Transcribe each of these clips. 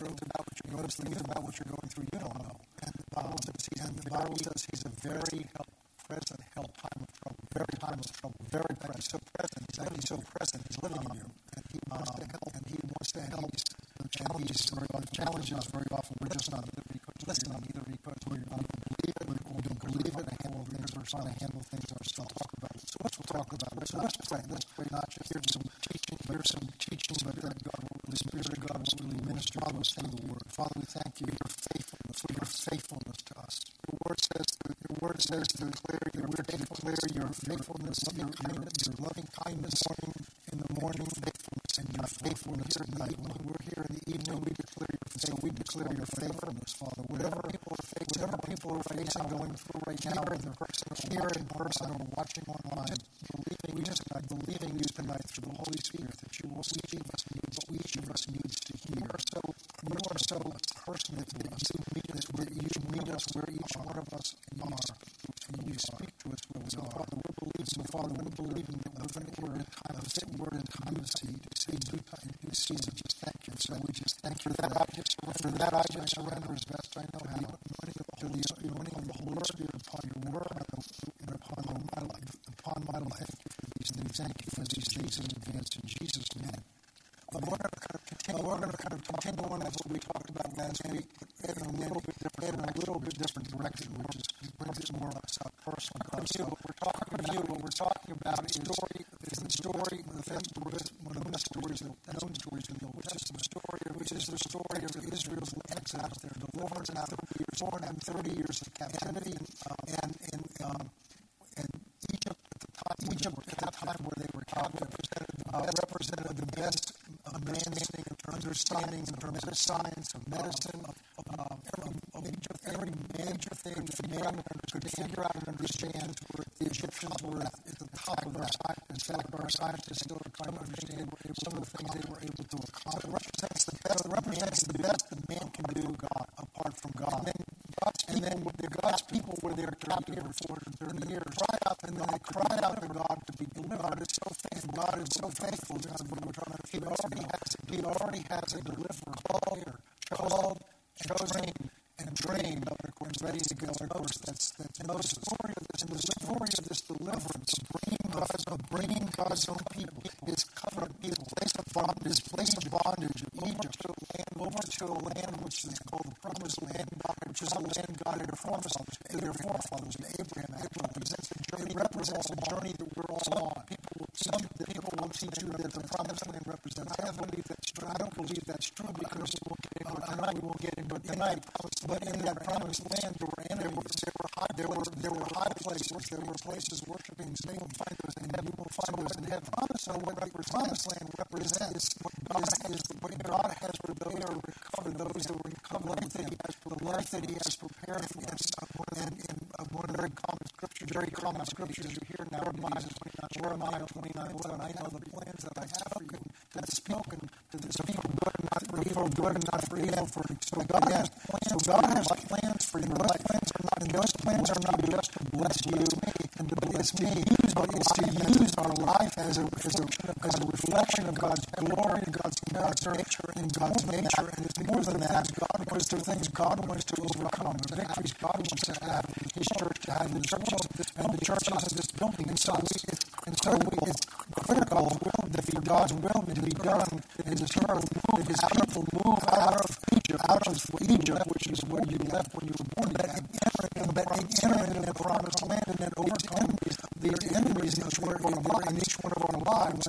things about what you're notice things about what you're going through you don't know. And the Bible says he's, the Bible says he's a very help, present help, time of trouble, very time of trouble, very present. So present. He's actually so present. He's living in you, and he wants to help, and he wants to help. The challenges very often, challenges very often we're just not either listening, either because we don't believe it, we don't believe it, and handle things, we're trying to handle things ourselves. Talk about it. So let's talk about it. So let's pray. Let's pray. Not just here's some teaching, here's some teaching, but that God will, the Spirit of God will really minister to us through the Word. Father, we thank you for your faithfulness, for your faithfulness to us. Your Word says, your Word says to declare your, to declare your faithfulness, your your loving kindness, morning in the morning, faithfulness, and your faithfulness at night. When we're here in the evening, we declare your so we declare your faithfulness, Father. Whatever people are facing, whatever people are facing, going through right now, in person, here in person, or watching online, believing, we just are believing you tonight through the Holy Spirit that you will see each of us needs, what each of us needs to hear. So you are so personal to us. You meet us where you meet us where each one of us are, and you speak to us where we are. Father, we believe. So Father, we believe in that we're going to hear in time of sit word in time of seed, seed due time, due season. Just thank you. So we just thank you for that. I just for that I just surrender as best I know how. Anointing of the Holy Spirit, anointing of the Holy Spirit upon your word and upon my life, upon my life. Thank you for these things. Thank you for these things in advance in Jesus' name. But we're going to kind of continue. We're going to kind of continue on as what we talked about last week in a little bit different, in a little bit direction, which is brings us more of a personal. So what we're talking about, what we're talking about is story, is the story, the best, one of the best stories, known stories in the Old Testament story, which is the story of Israel's exile, their deliverance after 30 years, more than 30 years of captivity, uh, and and um, and Egypt at the time, Egypt at the time where they were captive, represented, uh, represented the best uh, understanding, understandings in terms of science, of medicine, of, of, of, of major, every major thing that man could figure out and understand where the Egyptians were at, the top of their science. In fact, our scientists still are trying to understand some of the things they were able to accomplish. It represents the best, it represents the best that man can do God, apart from God. And then God's, and then the God's people were there captive for 430 years. Cried out, and then they cried out to God to be delivered. God is so faithful. God is so faithful. That's what we're trying to He already has it. He already has a deliverer called, called, chosen, and trained. Of course, ready to go. Of course, that's that's in the story of this. In the story of this deliverance, bringing God's of bringing God's own people, His covenant people, place of bondage, His place of bondage of Egypt to a land, over to a land which is called the Promised Land, which is a land God had forefathers, their forefathers, Abraham. It represents a journey. Represents a journey that we're all on. People will some people will teach you that the Promised Land represents heaven. I believe that's true. I don't believe that's true because get into tonight. We won't get into it tonight. But in that Promised Land, there were were there were high there were there were high places. There were places worshiping. You will find those in heaven. You will find those in heaven. So what the Promised Land represents what God is what God has prepared to recover those that were recovered. Life that He has the life that He has prepared for us. And in one very common scripture, common scriptures you hear now, Jeremiah 29, 11. I know the plans that I have for you, that is spoken to this people good not for evil, good not for evil. For so God has plans. So God has plans for you. Those plans are not, and those plans are not just to bless you, and to bless me, but it's to use our life as a as a reflection of God's glory God's nature and God's nature, and it's more than that. God there are things God wants to overcome, the victories God wants to have, His church to have, the churches and the churches of this building, and so it's and so it's critical that for God's will to be done in this earth, that His people move out of Egypt, out of Egypt, which is where you left when you were born, that enter, they enter the promised land and then overcome the enemies in each one of our lives, in each one of our lives,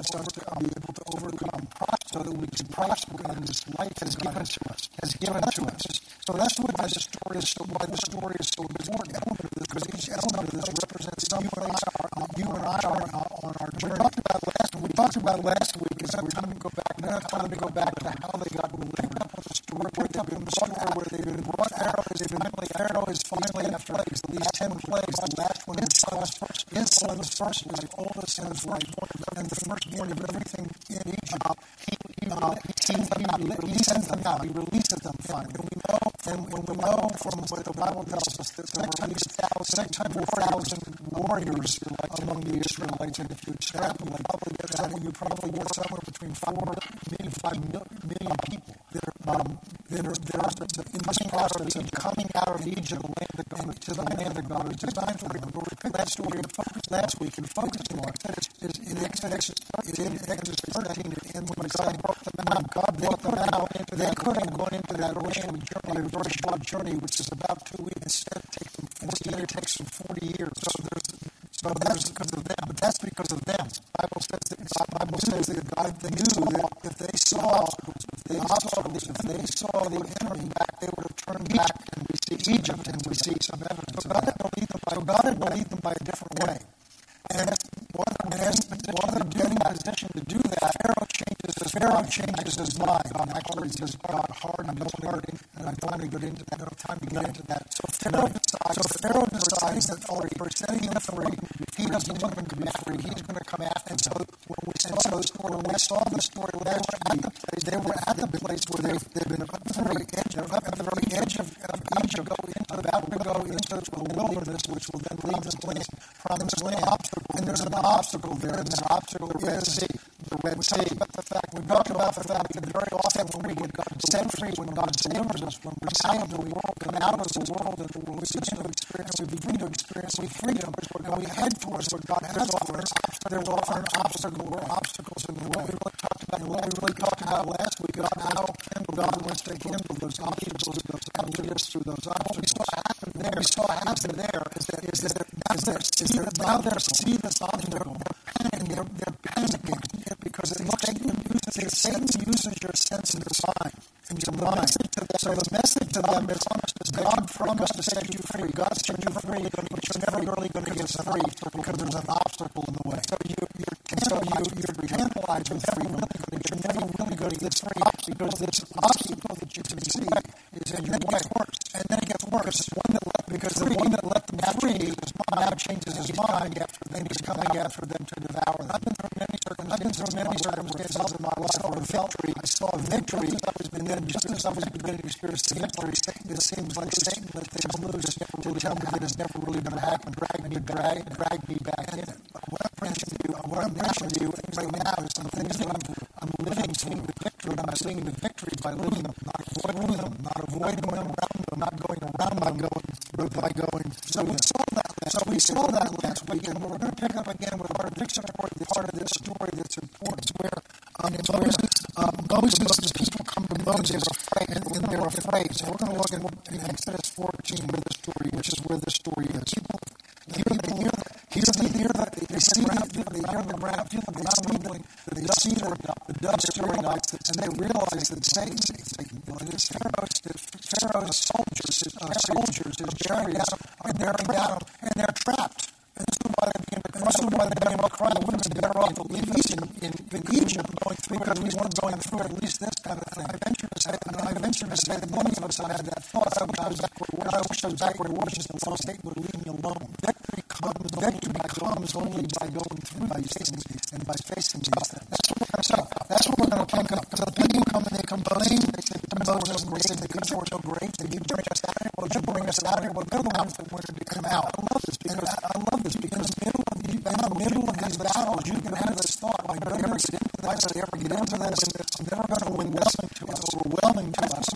us to be able to overcome, so that we can prosper in this life has given to us, has given to us. So that's what the story is. So why the story is so important because each element of this represents some place that you and I are on our journey. We talked about last. Week. We talked about last week. Is that time to go back? Have time to go back to how they got delivered. The story where they've been brought where they've been brought Pharaoh is finally Pharaoh is finally after these ten plagues. The last one, his son's first, his son's first was the oldest son was right, and the firstborn of everything in Egypt. He he he, he, he sends them out. He releases them finally. And we know, and when we from what the Bible tells us that there were warriors among the Israelites, and if you extrapolate, probably get that, you probably get somewhere between four maybe five million people that are um, that are, that are in this process of coming out of Egypt, land God, to the land of God. It's designed for them. Last week, last week, and focusing on is in Exodus, is in Exodus 13, and when God brought them out, God brought them out, they could have gone into that ocean journey, a very short journey, which is about two weeks. Instead, takes them, instead it takes them 40 years. So there's so that's because of them. But that's because of them. The Bible says that the Bible says that God they knew that if they saw if they saw if they saw the enemy back, they would have turned back and we see Egypt and we see some evidence. So God had to lead them by, so God had to lead them by a different way. And while they're, while they're getting position to do that, Pharaoh changes his, Pharaoh changes his mind. God actually God hardened his heart, and I'm trying to get into that. I don't have time to get into that. So Pharaoh decides, so Pharaoh decides that for, for setting him free, he doesn't want him to be free. He's going to come after. And so when we saw the story, when we saw the story, they were at the place. They were at the place where they've, they've been up the very edge of up at the very edge of, of Egypt, go into about to go into the wilderness, which will then lead them to the promised land. And there's an obstacle there. And this obstacle is the Red Sea. But the fact we talk about the fact that very often when we get God set free, when God delivers us from out of the world, come out of the world, and we begin to experience, we begin to experience freedom. When we head towards what God has offered us, there's often obstacle or obstacles in the way. We really talked about, what we really talked about last week about how God wants to handle those obstacles, those obstacles through those obstacles. We saw happen there. We saw happen there is that is that now they're see now they're see this obstacle and they're they're panicking because they Satan uses Satan uses your sense of mind and your mind. So the message to them is God promised to set you free. God set you free, but you're never really going to get free because there's an obstacle in the way. So you you're so you you're tantalized with freedom, but you're never really going to get free because this obstacle that you can see is in your way. And then it gets worse. One that let, because the one that let them free now changes his mind after then he's coming after them to devour them. I've been through many circumstances. I've been through many circumstances in my life where victory. I saw victory, and then just as I was beginning to experience the victory, it seems like things loose to tell me that it's never really going to happen. Drag me, drag, drag me back in it. What I'm mentioning to you, what I'm mentioning to you right now is some things that I'm, I'm living, seeing the victory, and I'm seeing the victory by living them, not avoiding them, not avoiding them, around them, not going around them, going through, by going. So we saw that. So we saw that last week, and we're going to pick up again with our next part, the part of this story that's important, where um, Moses, um, Moses, people come to Moses afraid, and, and they're afraid. So we're going to look at in Exodus 14, where the story, which is where the story is. People hear the, they hear the, hear the, hear the, they see the, they hear the ground, feel the ground moving, they see the, the dove stirring up, and they realize that Satan, Satan, this Pharaoh's, Pharaoh's soldiers, uh, soldiers, is bearing down, are bearing down, and they're trapped. And this is why they begin to cry. This is why they begin to cry. It would have been better off to leave Egypt in, in Egypt going through because we weren't going through at least this kind of thing. I venture to say, and I venture to say that many of us have had that thought. I wish I was back where I was would leave me alone. Victory comes, victory comes only by going through these things and by facing these things. That's what we're going to say. That's what we're going to pick up. So the people come and they complain. They say the Moses and they say the goods were so great. They you bring us out here. Well, you bring us out here. Well, they're the ones that wanted to come out. I love this because I love this because in the middle of the, in the middle of these battles, you can have this thought like, don't ever get into this, ever get into this, I'm never going to win this. It's overwhelming to us.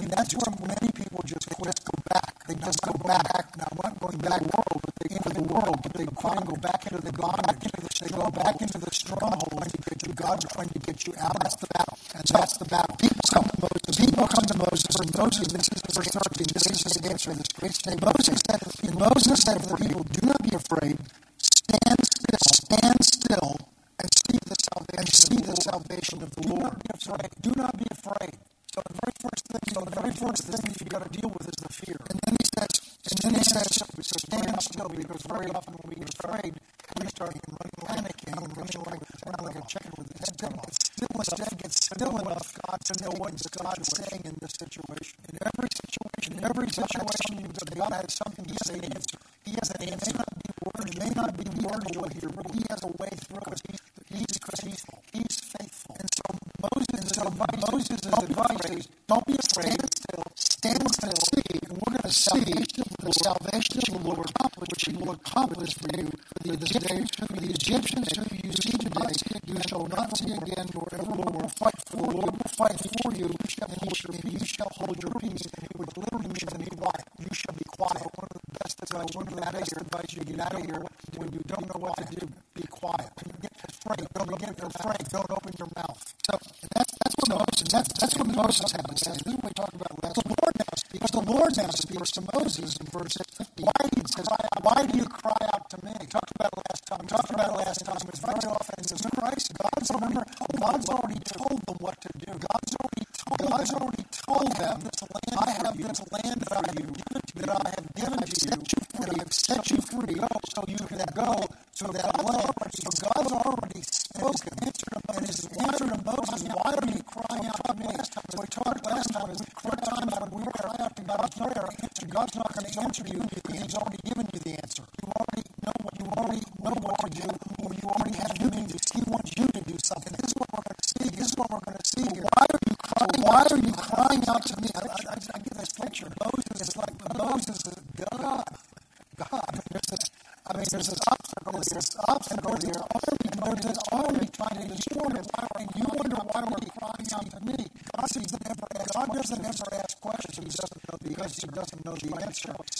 And that's where many people just quit, go back. They just go back. Now, I'm not going back world, but they into the world, but they try and go back into the bondage. They go back into the stronghold and get you. God's trying to get you out. That's the battle. And that's the battle. People come to Moses. People come to Moses. And Moses, this is verse 13. This is his answer. This great statement. Moses said, and Moses said to the people, do not be afraid. Stand still, stand still, and see the salvation, and see the salvation of the Lord. Not be afraid. Do not be afraid. So the very first thing, so the very first thing you've got to deal with is the fear. And then he says, and then he says, stand still, because very often we was you. already answered you because He's already given you the answer. You already know what you already know what to do, or you already have the answer. He wants you to do something. This is what we're going to see. This is what we're going to see. Here. Why are you crying? Why are you crying out to me? I, I, I get this picture. Moses is like Moses is God. God. There's this. I mean, there's this obstacle. There's this obstacle. There's already Moses already trying to destroy me. Why are you wonder why we're crying out to me? God doesn't ever ask questions. He doesn't because he doesn't constructs.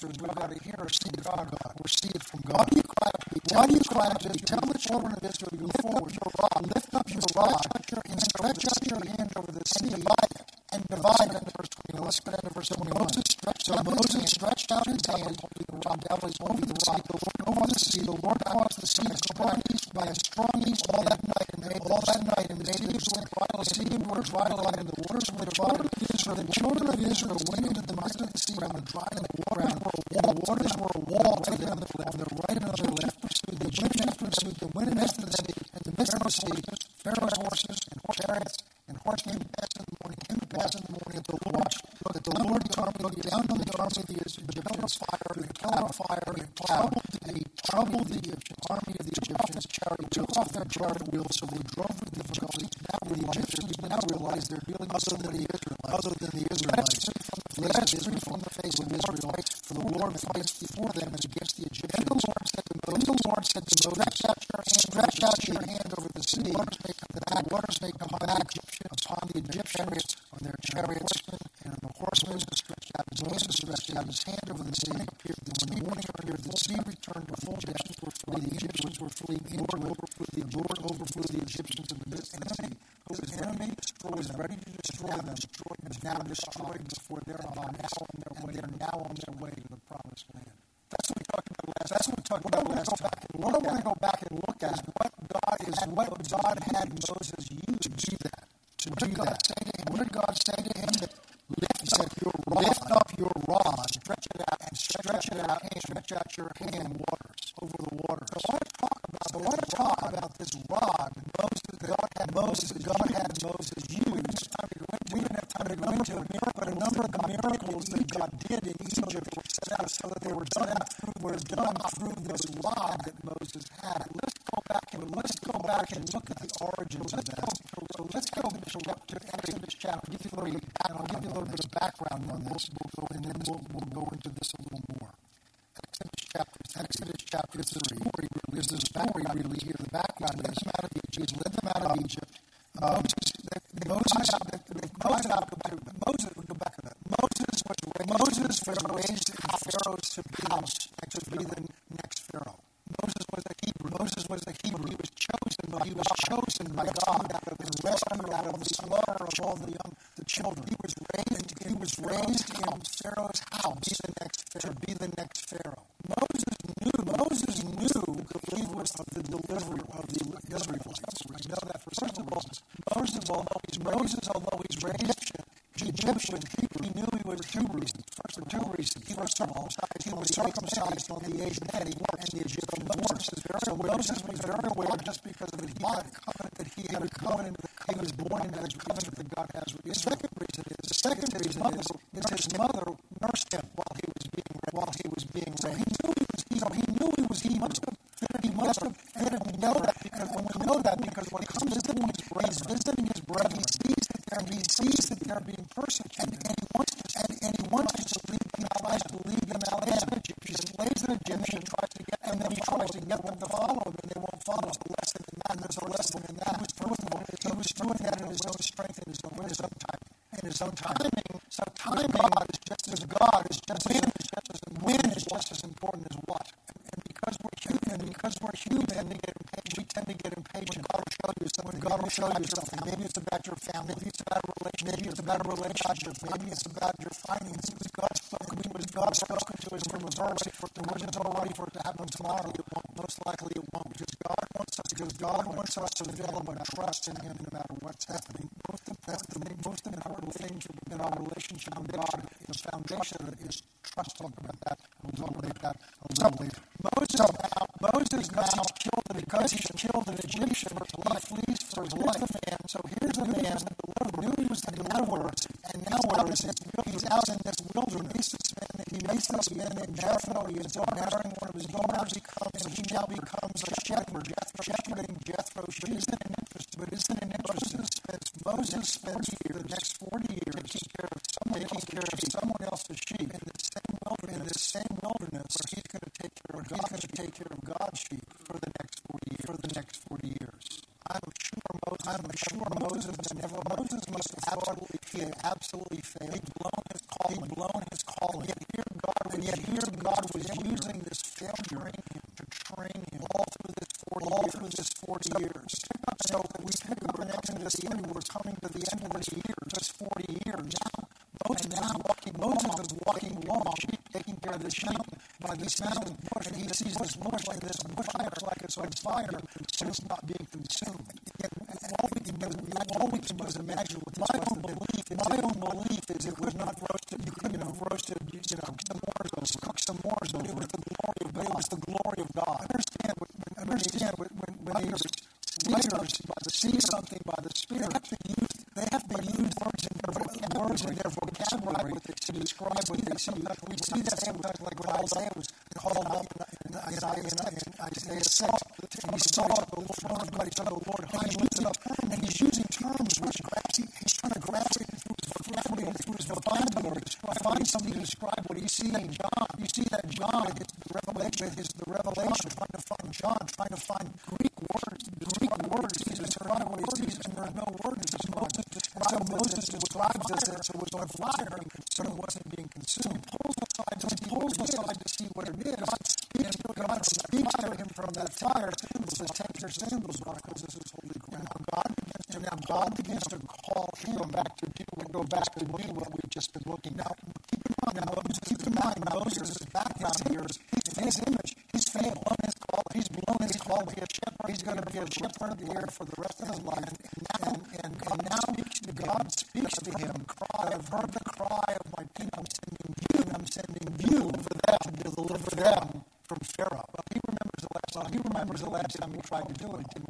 so nobody here. another left, on the right another left, pursued the Egyptians, pursued them, went into the sea, and the midst of the sea, Pharaoh's horses and chariots and horsemen passed in the morning, came to pass in the morning, the watch, that the Lord turned down on the arms of the Egyptians, fire, The cloud fire, and cloud, and he troubled the Egyptians, army of the Egyptians, chariot, took off their chariot wheels, so they drove have destroyed before give you a little bit, I'll give you a little bit of background on this, we'll go, and then we'll, we'll go into this a little more. Exodus chapter. Exodus chapter is story really is story really here the background. He led them out of Egypt. Led them out of Egypt. Um, about a relationship. Maybe it's about your finances. God spoke to us. God spoken to his from his already for the words already for it to happen tomorrow. It won't. Most likely it won't because God wants us because God wants us to develop a trust in him no matter what's happening. Most important, most important thing in our relationship with God is foundation is trust. Talk about that. I was About that. I was already Moses now Moses now killed the because he killed an Egyptian for life, flees for his life. So here's the man in an absolute with is the revelation, trying to find John, trying to find Greek words, Greek words, Jesus, Herod, Jesus, and there are no words. Moses, and so Moses describes this as it was on fire, said, I'm going to try to do it. until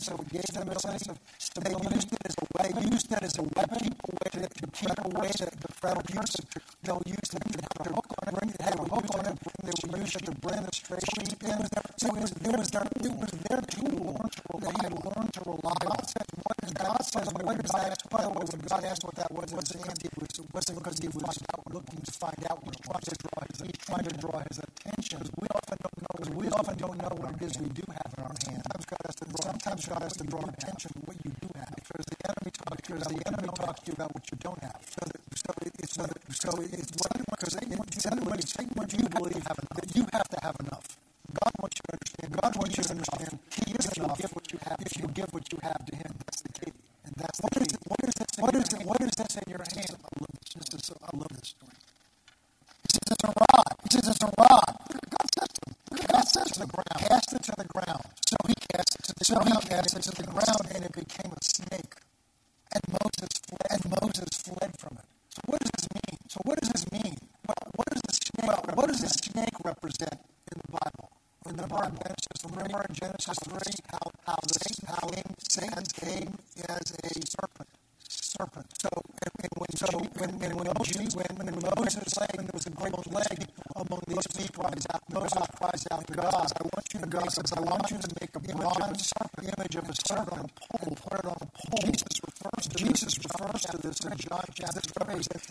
so we gave them a sense of stability. They used it as a weapon. used that as a weapon to, to keep away the, the federal use. They'll use them to have a hook on it, bring it, have a hook on it. They will use it to bring the straight in. So it was, it was, their, it was their tool. They had learned to rely on God says, what does God says, what does that explain? What was God asked what that was? It was because he was, it wasn't because he was out looking to find out. He's it? Was draw his, he's trying to draw his attention. We often don't know. We often don't know what it is we do tries to draw attention to what you do have. Because the enemy talks to you about, enemy talks you about what you don't have. So, that, so it's so, so it's what because they want you, to you, believe have enough. that you have to have enough. God says, I want you to make a bronze image of a serpent and put it on a pole. Jesus refers to, Jesus refers to this in John chapter 8.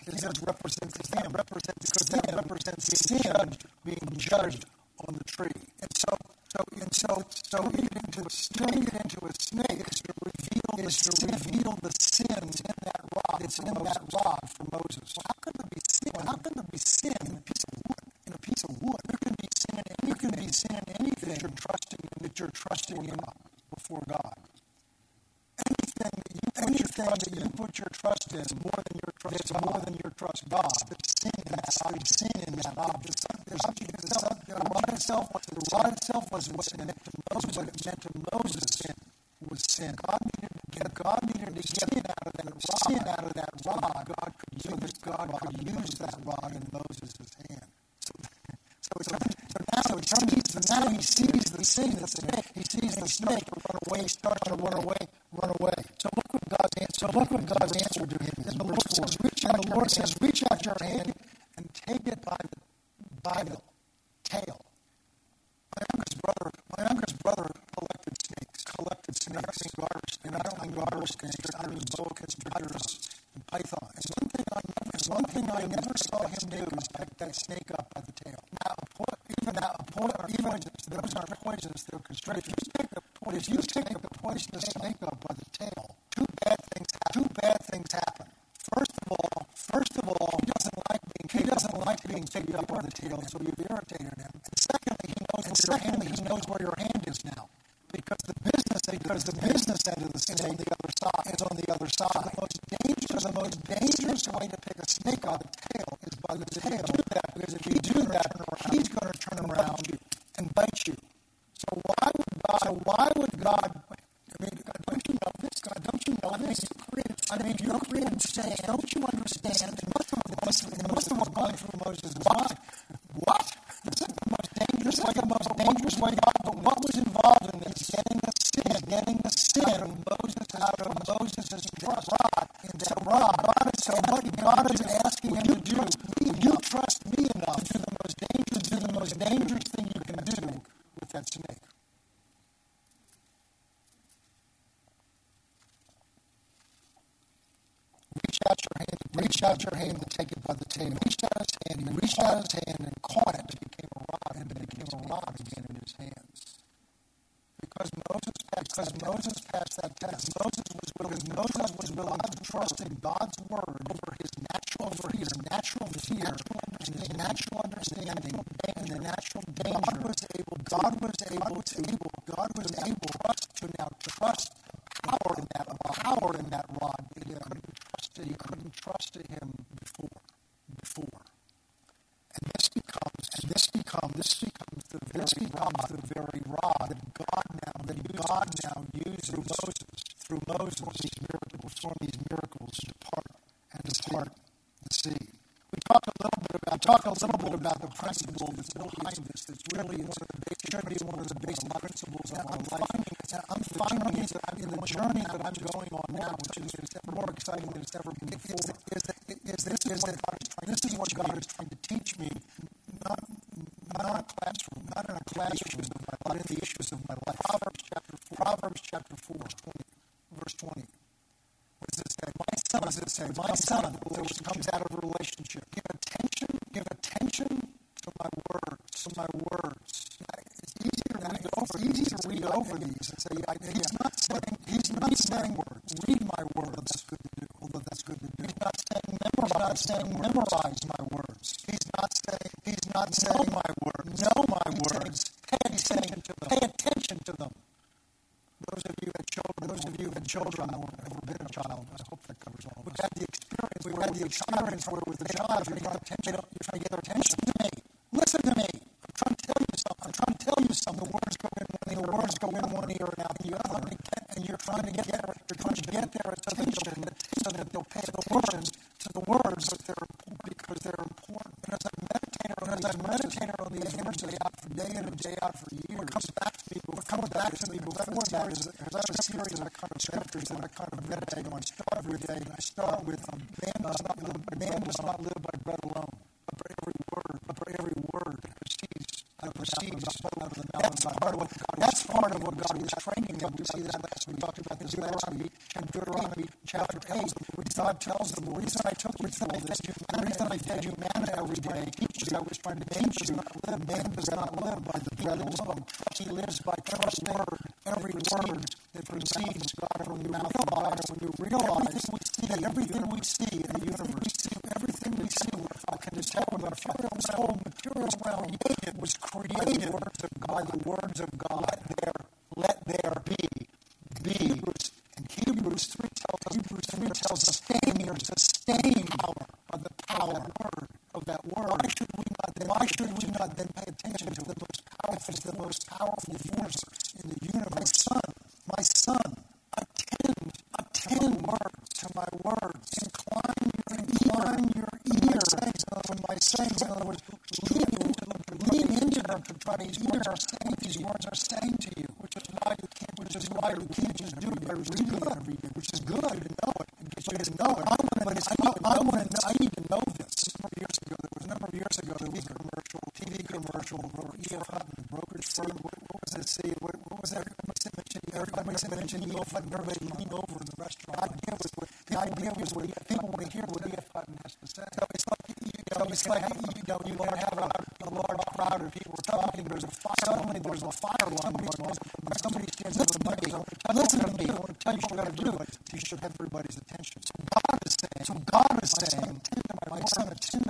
was and what's in to Moses, what it meant to Moses' sin was sin. God needed to get God needed to get sin out of that rod. Sin out of that rod. God could so use God rod. could use that rod in Moses' hand. So, so, so, so now so he sees, the now he sees the sin that's in it. He sees the snake run away. He starts to run away, run away. So look what God's answer. So look what God's answer to him is. The Lord says, reach out. The Lord says, reach But if you take the poison, if you take the poisonous snake up by the tail, two bad things happen. two bad things happen. First of all, first of all, he doesn't like being he doesn't like being taken up by the tail, so he God, trusting God's word over his natural, over his natural fear, natural his natural understanding, and the natural danger. God was able. God was able several parents were with the child. You're trying to get their attention. You're trying to get their attention. Listen to me. Listen to me. I'm trying to tell you something. I'm trying to tell you something. The words go in one ear. The words go in one ear and out the other. And, get, and you're trying to get their, you're trying to get their attention so that they'll pay the words to the words that they're, because they're important. And as I meditate, as a meditator, on these verses, I day in and day out for years. What comes back to me, what comes back to me before that is that I a series of kind of chapters that I kind of meditate on. I start every day, and I start with um, man does not live by man does not live by bread alone, but by every word, but by every word that proceeds that proceeds out of the of What that's part of what God was training them. We see that last week. We talked about this last week. In Deuteronomy chapter 8, God tells them, the reason I took you from all this, the reason I fed you manna every day, I was trying to That's more and over and over in the restaurant. The idea was what, the idea was what people want to hear what EFI has to say. So it's like, you know, so it's like, you know, you want to have a, a large crowd of people talking. There's a fire, suddenly there's a fire alarm going but somebody stands up and listen to me, I want to tell you what to do. You should have everybody's attention. So God is saying, so God is saying, attend to my son, attend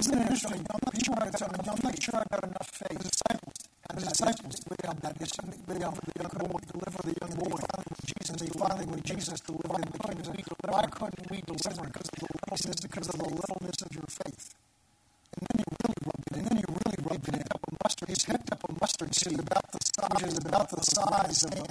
Isn't it interesting? I'm not sure I got, I'm not sure I got enough faith. The disciples had the disciples. They had that issue. They offered the young boy, deliver the young boy. Jesus, they finally with Jesus delivered him. Why couldn't we deliver him? Because of the littleness, because of the littleness of your faith. And then you really rub it. And then you really rub it. Up a mustard. He's picked up a mustard seed about the size, about the size of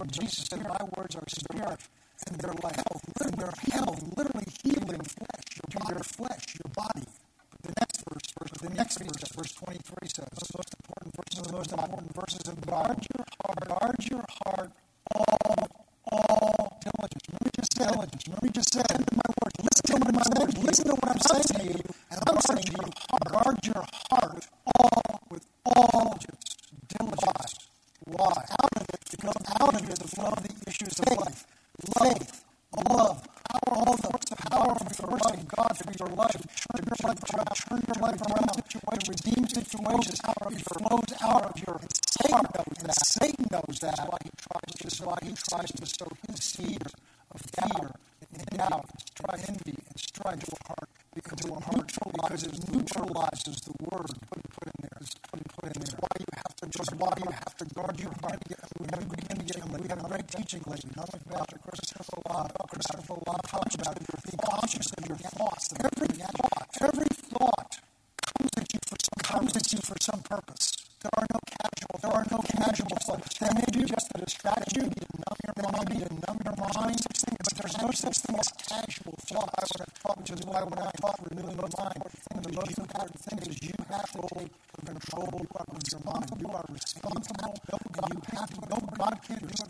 of Jesus, and I Satan knows that. Satan knows that. That's why he tries to, why he tries to sow his seed can't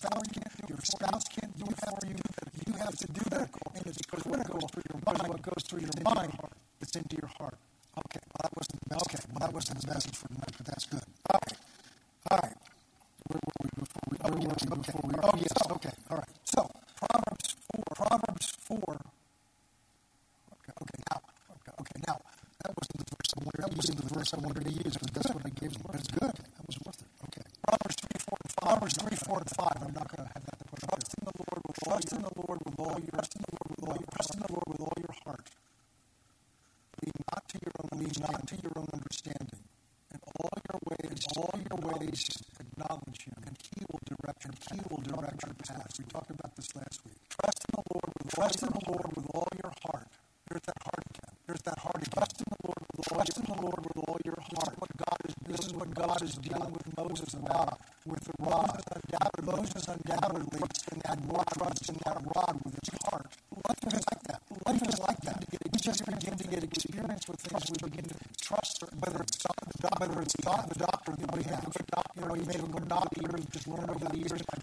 is dealing with Moses and God. With the rod, undoubtedly, Moses undoubtedly trusted in that rod, trusted in that rod with his heart. Life is like that. Life is like that. We just begin to get experience with things. We begin to trust, whether it's God, whether it's God, the doctor that we have, the doctor, you know, you may have learned doctor, you just learned over the years by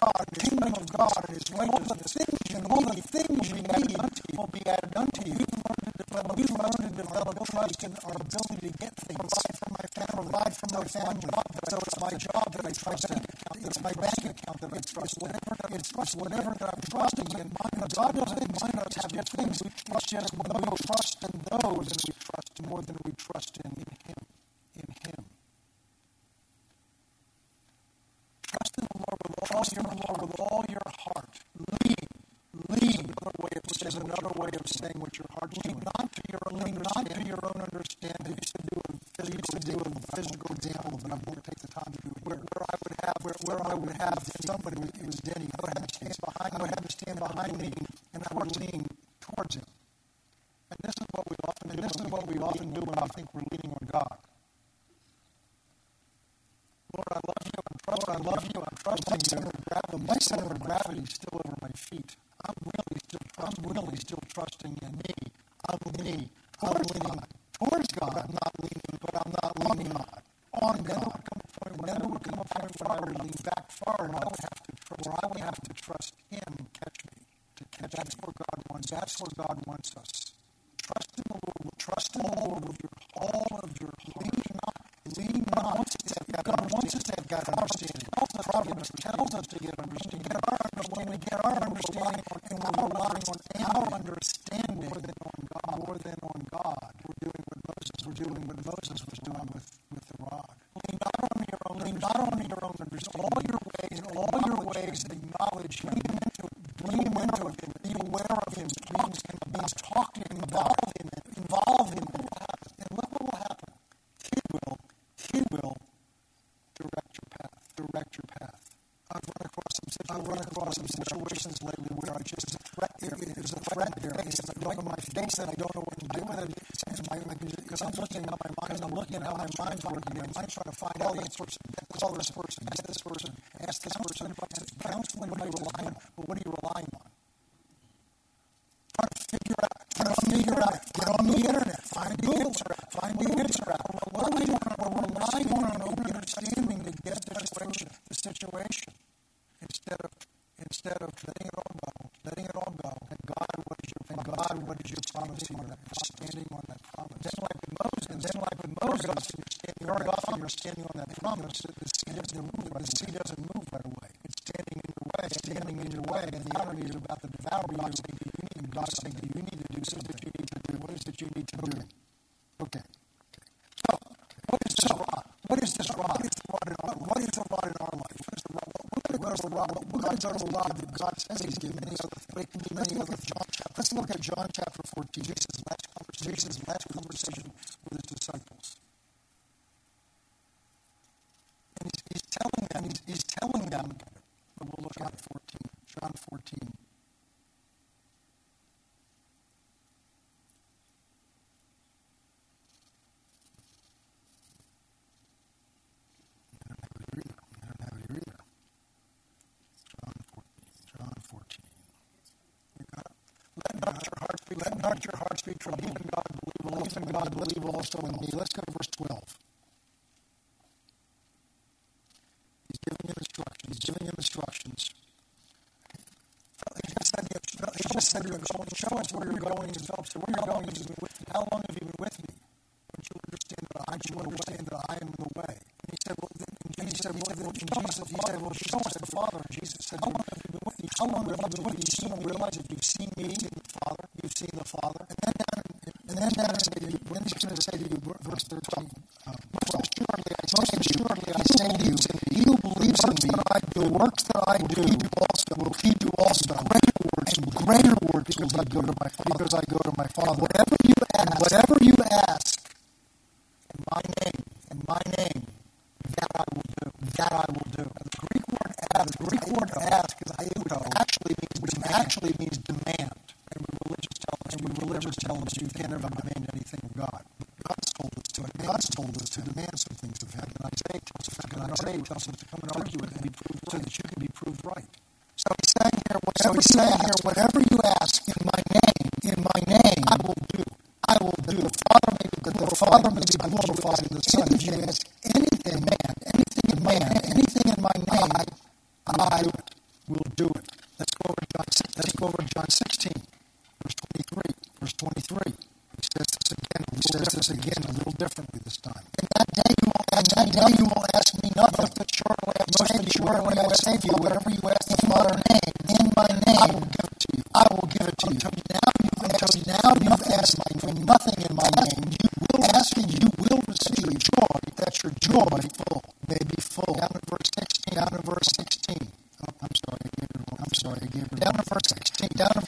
God, the kingdom of God, and His righteousness. All the things you need will be added unto you. We've learned to develop, we've learned to develop trust in our ability to get things. Provide for my family, provide for my family. So it's my job that I trust. It's my bank account that I trust Whatever, It's trust whatever he's talking him, involve him in what happens. And look what will happen. He will, he will direct your path, direct your path. I've run across some situations, I've run across some situations lately where I just threat there. There's a threat there. It's right in my face and I don't know what to do with it. Because I'm looking at my mind, I'm looking at how my mind's working. I'm trying to find all the answers. standing on that promise that the sea doesn't move. The sea doesn't move right away. It's standing in your way. Standing in your way. And the irony is about the devourer Not your heart be troubled. Believe in God, believe also in God, believe also in me. Let's go to verse 12. He's giving him instructions. He's giving him instructions. He just said to him, he said to him show us where you're going. And Philip said, where you're going is with me. How long have you been with me? Don't you understand that I, you understand that I am the way? And he said, well, then, and Jesus said, well, then, Jesus, he said, well, show us the Father. Jesus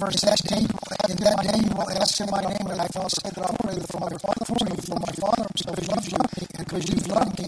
first that day you. will in that day you will ask in my name, and I will say that I will for my father for you, for my father because you loved me, and because you've loved me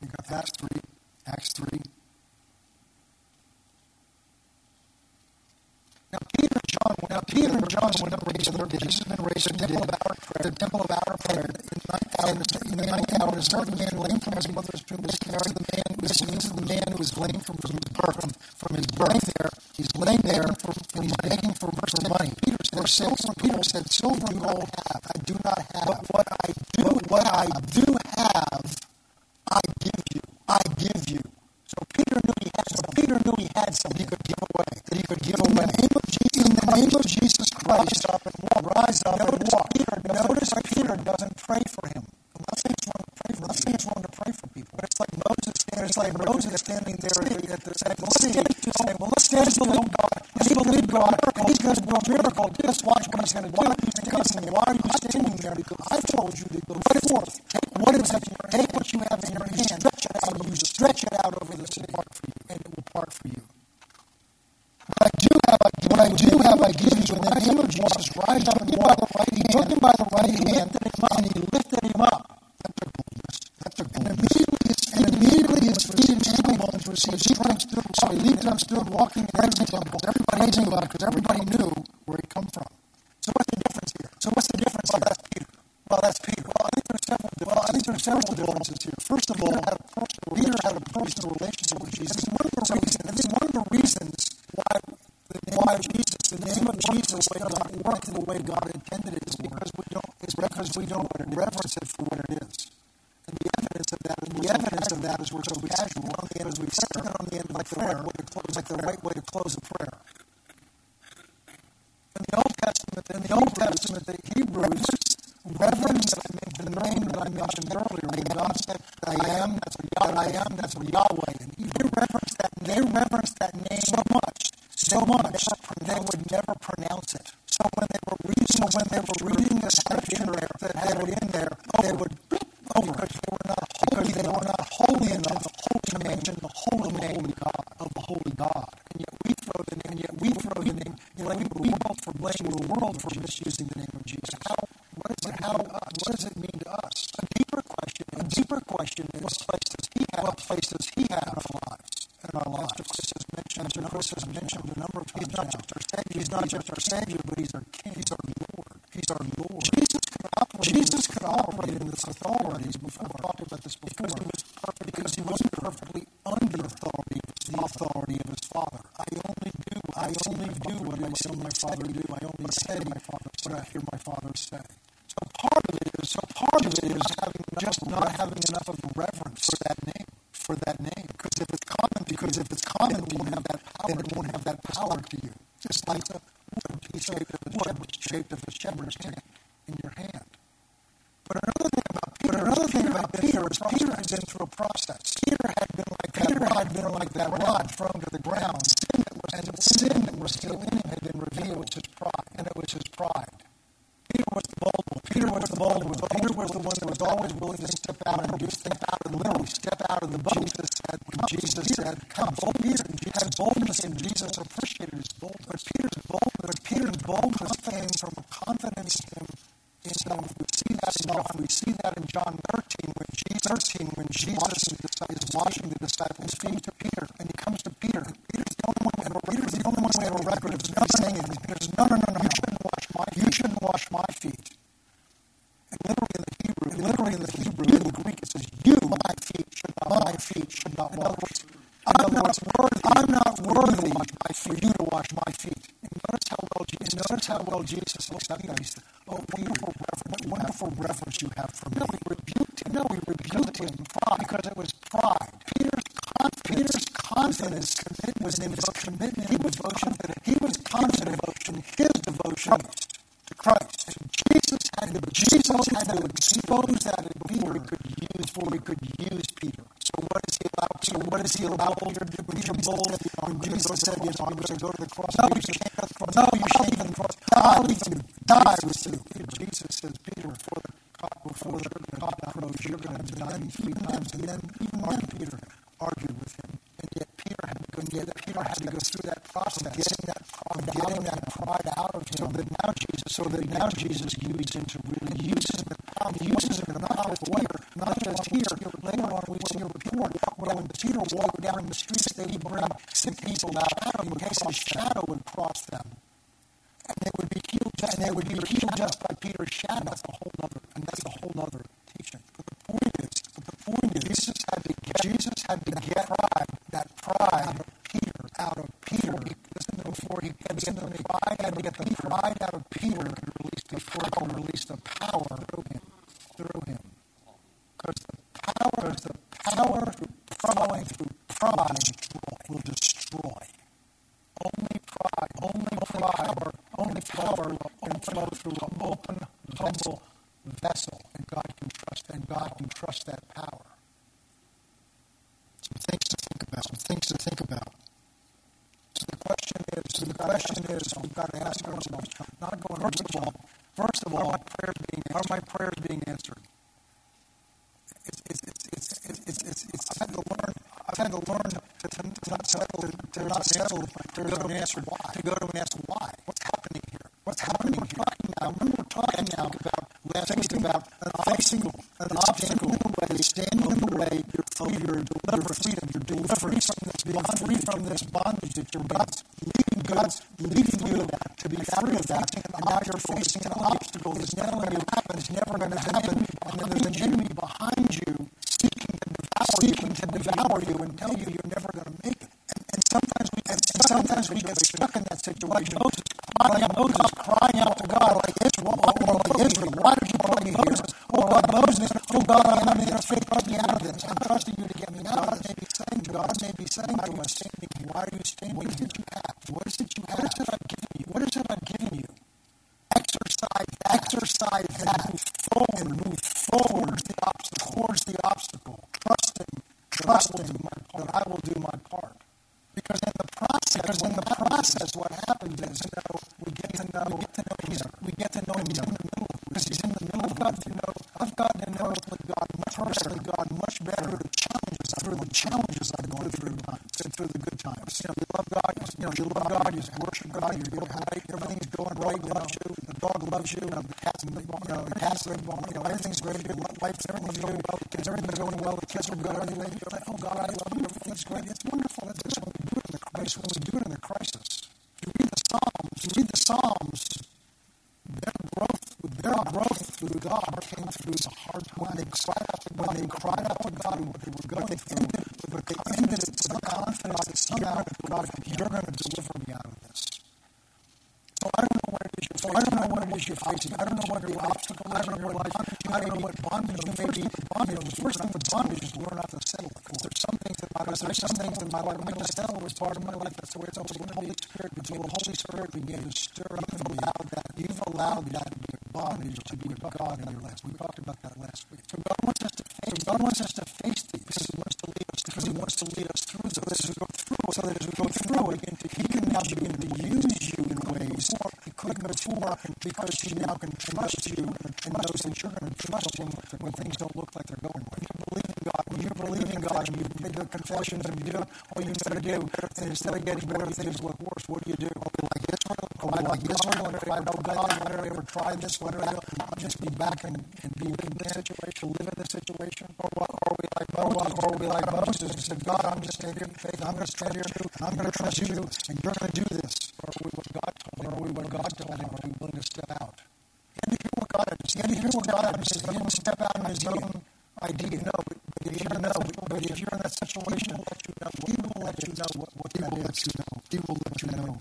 We got that three, Acts 3. Now Peter and John went up, Peter and John went up raised their Jesus had been raised the temple of our prayer. The temple of our prayer. In the ninth hour, in the ninth hour, a certain man lame from his mother's womb, listening to the man, to the man who was lame from his birth. was like the right way to close a prayer. In the Old Testament, in the Old Testament, the Hebrews reverenced the name that I mentioned earlier. God said, "I am," that's what Yah. I am, that's what Yahweh Just a percentage of understand. confidence in himself. We see that in John, we see that in John 13 when Jesus, 13, when Jesus is washing the disciples' feet to Peter, and he comes to Peter. Peter's the only one who Peter's the only one who had a record of saying it. Peter no, no, no, no, you shouldn't wash my, you shouldn't wash my feet. And literally in the Hebrew, and literally in the Hebrew, in the Greek, it says, you, my feet should not, my feet should not wash. I'm not worthy. I'm not worthy for you to wash my feet. And notice how well Jesus, notice how well Jesus words you have for me. No, we rebuked him. No, we rebuked him pride. because it was pride. Peter's confidence, Peter's confidence commitment was in his commitment. He was confident. He was confident. Devotion, his devotion Christ. to Christ. And Jesus had to Jesus had to expose that before we could use before he could use Peter. So what is he allowed So What is he allowed Peter to do? When Jesus said, "Yes, I'm going to go to the cross," no, we. now Jesus gives into because the power through plowing, through prodding will destroy. The. You know, you love God, you know, you love God, you worship God, you're doing right, everything's going right, loves you, the dog loves you, and the cat's, you know, the cat's, you know, everything's great, life, everything's going well, kids, everything's going well, the kids are good, everything, you're like, oh God, I love you, everything's great, it's wonderful, it's just what we do in the crisis, when we do in the crisis. You read the Psalms, you read the Psalms, their growth, their growth through God came through the hard time. When they cried out to God, when they cried out to God what they were going through, but they ended it confidence that somehow God, you're going to deliver me out of this. So I don't know what it is you're facing. I don't know what it is you're facing. I don't know what your obstacle is. I don't know what bondage you I don't know what bondage you may be. Bondage. The first thing with bondage is learn not to settle for. There's some things in my life. There's some things in my life. I'm going to settle as part of my life. That's the way it's always going to be. Spirit, until the Holy Spirit begins to stir up. You've allowed that. You've allowed that bondage to be God in your life. We talked about that last week. So God wants us to face. God wants us to face these because He wants to lead us. Because He wants to lead us through those. So that as we go through, so that as we go through it, He can now begin to use you in ways He couldn't before because He now can trust you and knows that you're going to trust Him when things don't look like they're going. When you believe in God, when you believe in God, and you've confessions and you do all uh, you instead of do, instead of getting better, things look worse. What do you do? Are we like Israel? Are we like? And cry, no God, why did I ever try this? I I'll just be back and, and be in this situation, live in this situation? Oh, or, or are we like Moses? Or we like Moses and said, God, I'm just taking faith. I'm going to trust you. I'm going to trust you, and you're going to do this. Or are we what God told him? Or are we what God told him? Are we willing to step out? And to hear what God had to say. And to hear what God had to say. He didn't step out on his own idea. No, but, but if you're know, but if you're in that situation, He will let you know. He will let you know what, is. You know. He will let you know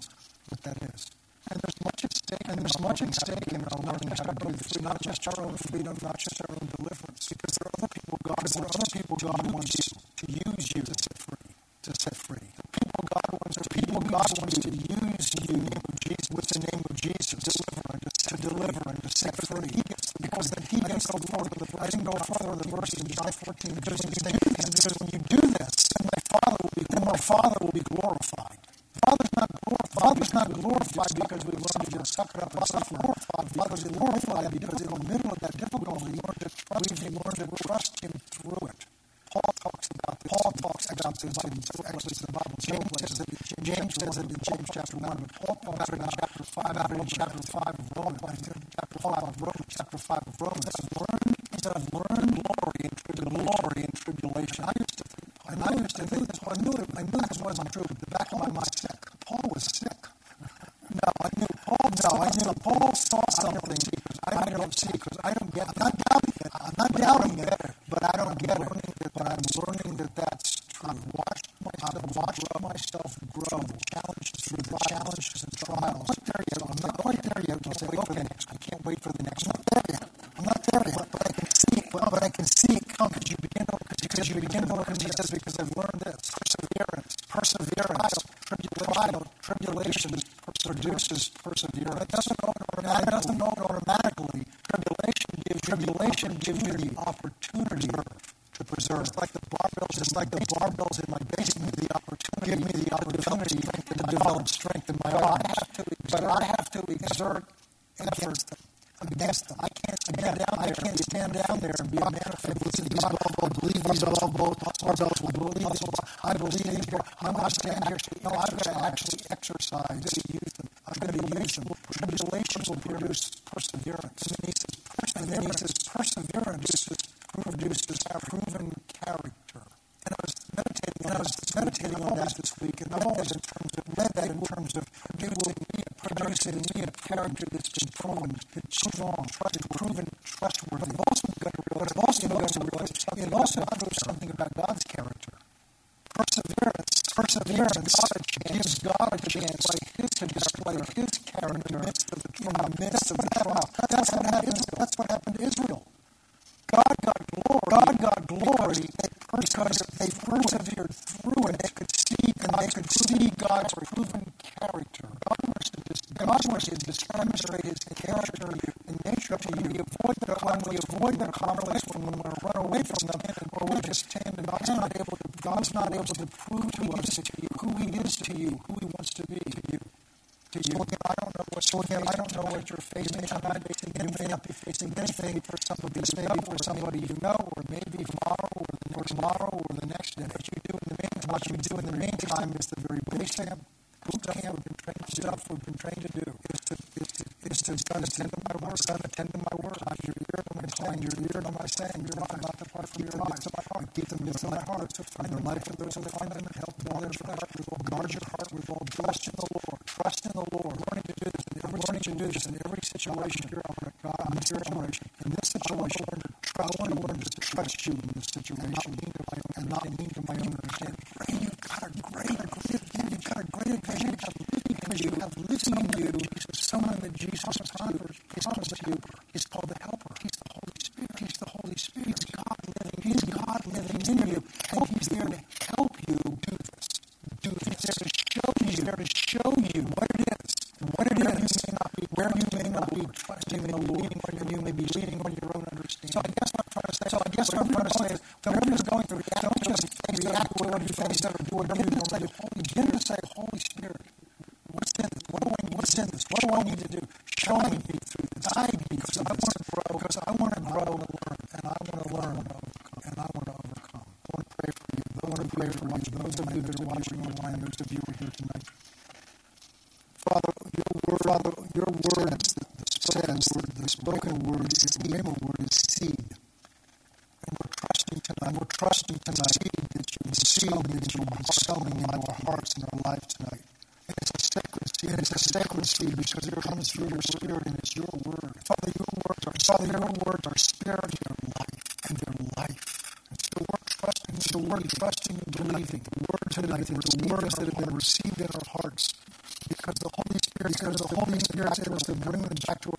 what that is. And there's much at stake, and there's much at stake in our learning how to do this. Not just our own freedom, not just our own deliverance, because there are other people God, are other people God wants you to use you to set free, to set free. The people God wants, the people God wants to use you in the name of Jesus, with the name of Jesus, deliver and to deliver and to set free. He gets because then He gets go further. I didn't go further the verse in John 14 because when you do this, because when you do this, then my Father will be, then my Father will be glorified. Father's not glorified. Father's not glorified because we learned to suck it up and suffer. Glorified. Father's glorified because in the middle of that difficulty, we learn to trust Him. We learn to trust Him through it. Paul talks about this. Paul talks about this in actually the Bible. James says it. James says it in James chapter one, but Paul talks about in chapter five. About in chapter five of Romans. Chapter five of Romans. Chapter five of Romans. I've learned. He said, "I've learned glory in glory in tribulation." I used to think, and I used to think this. I knew it. I knew this wasn't true. But the back of my mind, sick. Paul was sick. No, I knew Paul. No, I knew Paul saw something. I don't see because I don't get. I'm not doubting it. I'm not doubting it, but I don't get it. But I'm learning that that's true. I've watched myself, I've watched myself grow. Challenges through the challenges and trials. I'm not there yet. I'm not quite there yet. To say, okay, I can't wait for the next. I'm not there yet. I'm not there yet. But I can see it. But, but I can see it come because you begin to because you begin to because he says because I've learned this perseverance, perseverance, tribulation, tribulation produces perseverance. It doesn't go automatically. It doesn't go automatically. Tribulation gives tribulation gives you the opportunity to preserve. It's like the barbells. It's like the barbells in my basement. The opportunity. Give me the opportunity to develop strength in my body. But I have to exert against them. Against them. I can't stand down. I can't stand down there and be a manifest. These I believe these are both barbells. I believe. I believe these. I'm not standing here. No, I'm going to actually exercise to use them. I'm going to. Tribulations will produce perseverance. kindness in my heart, to find the life of those who find them, and help all their flesh. We will guard your heart. We will trust in the Lord. Trust in the Lord. Learning to do this in every learning situation. to do this in every situation. God, in this situation, in this situation, I want to learn to trust you in this situation, and not lean to my own understanding. You've got a great, you've got a great advantage. comes to you because it comes through your spirit and it's your word. Father, your words are Father, your words are spirit, your life, and their life. And so we're trusting the word, trusting and believing the word tonight and the words that have been received in our hearts. Because the Holy Spirit, because the Holy Spirit is able to bring them back to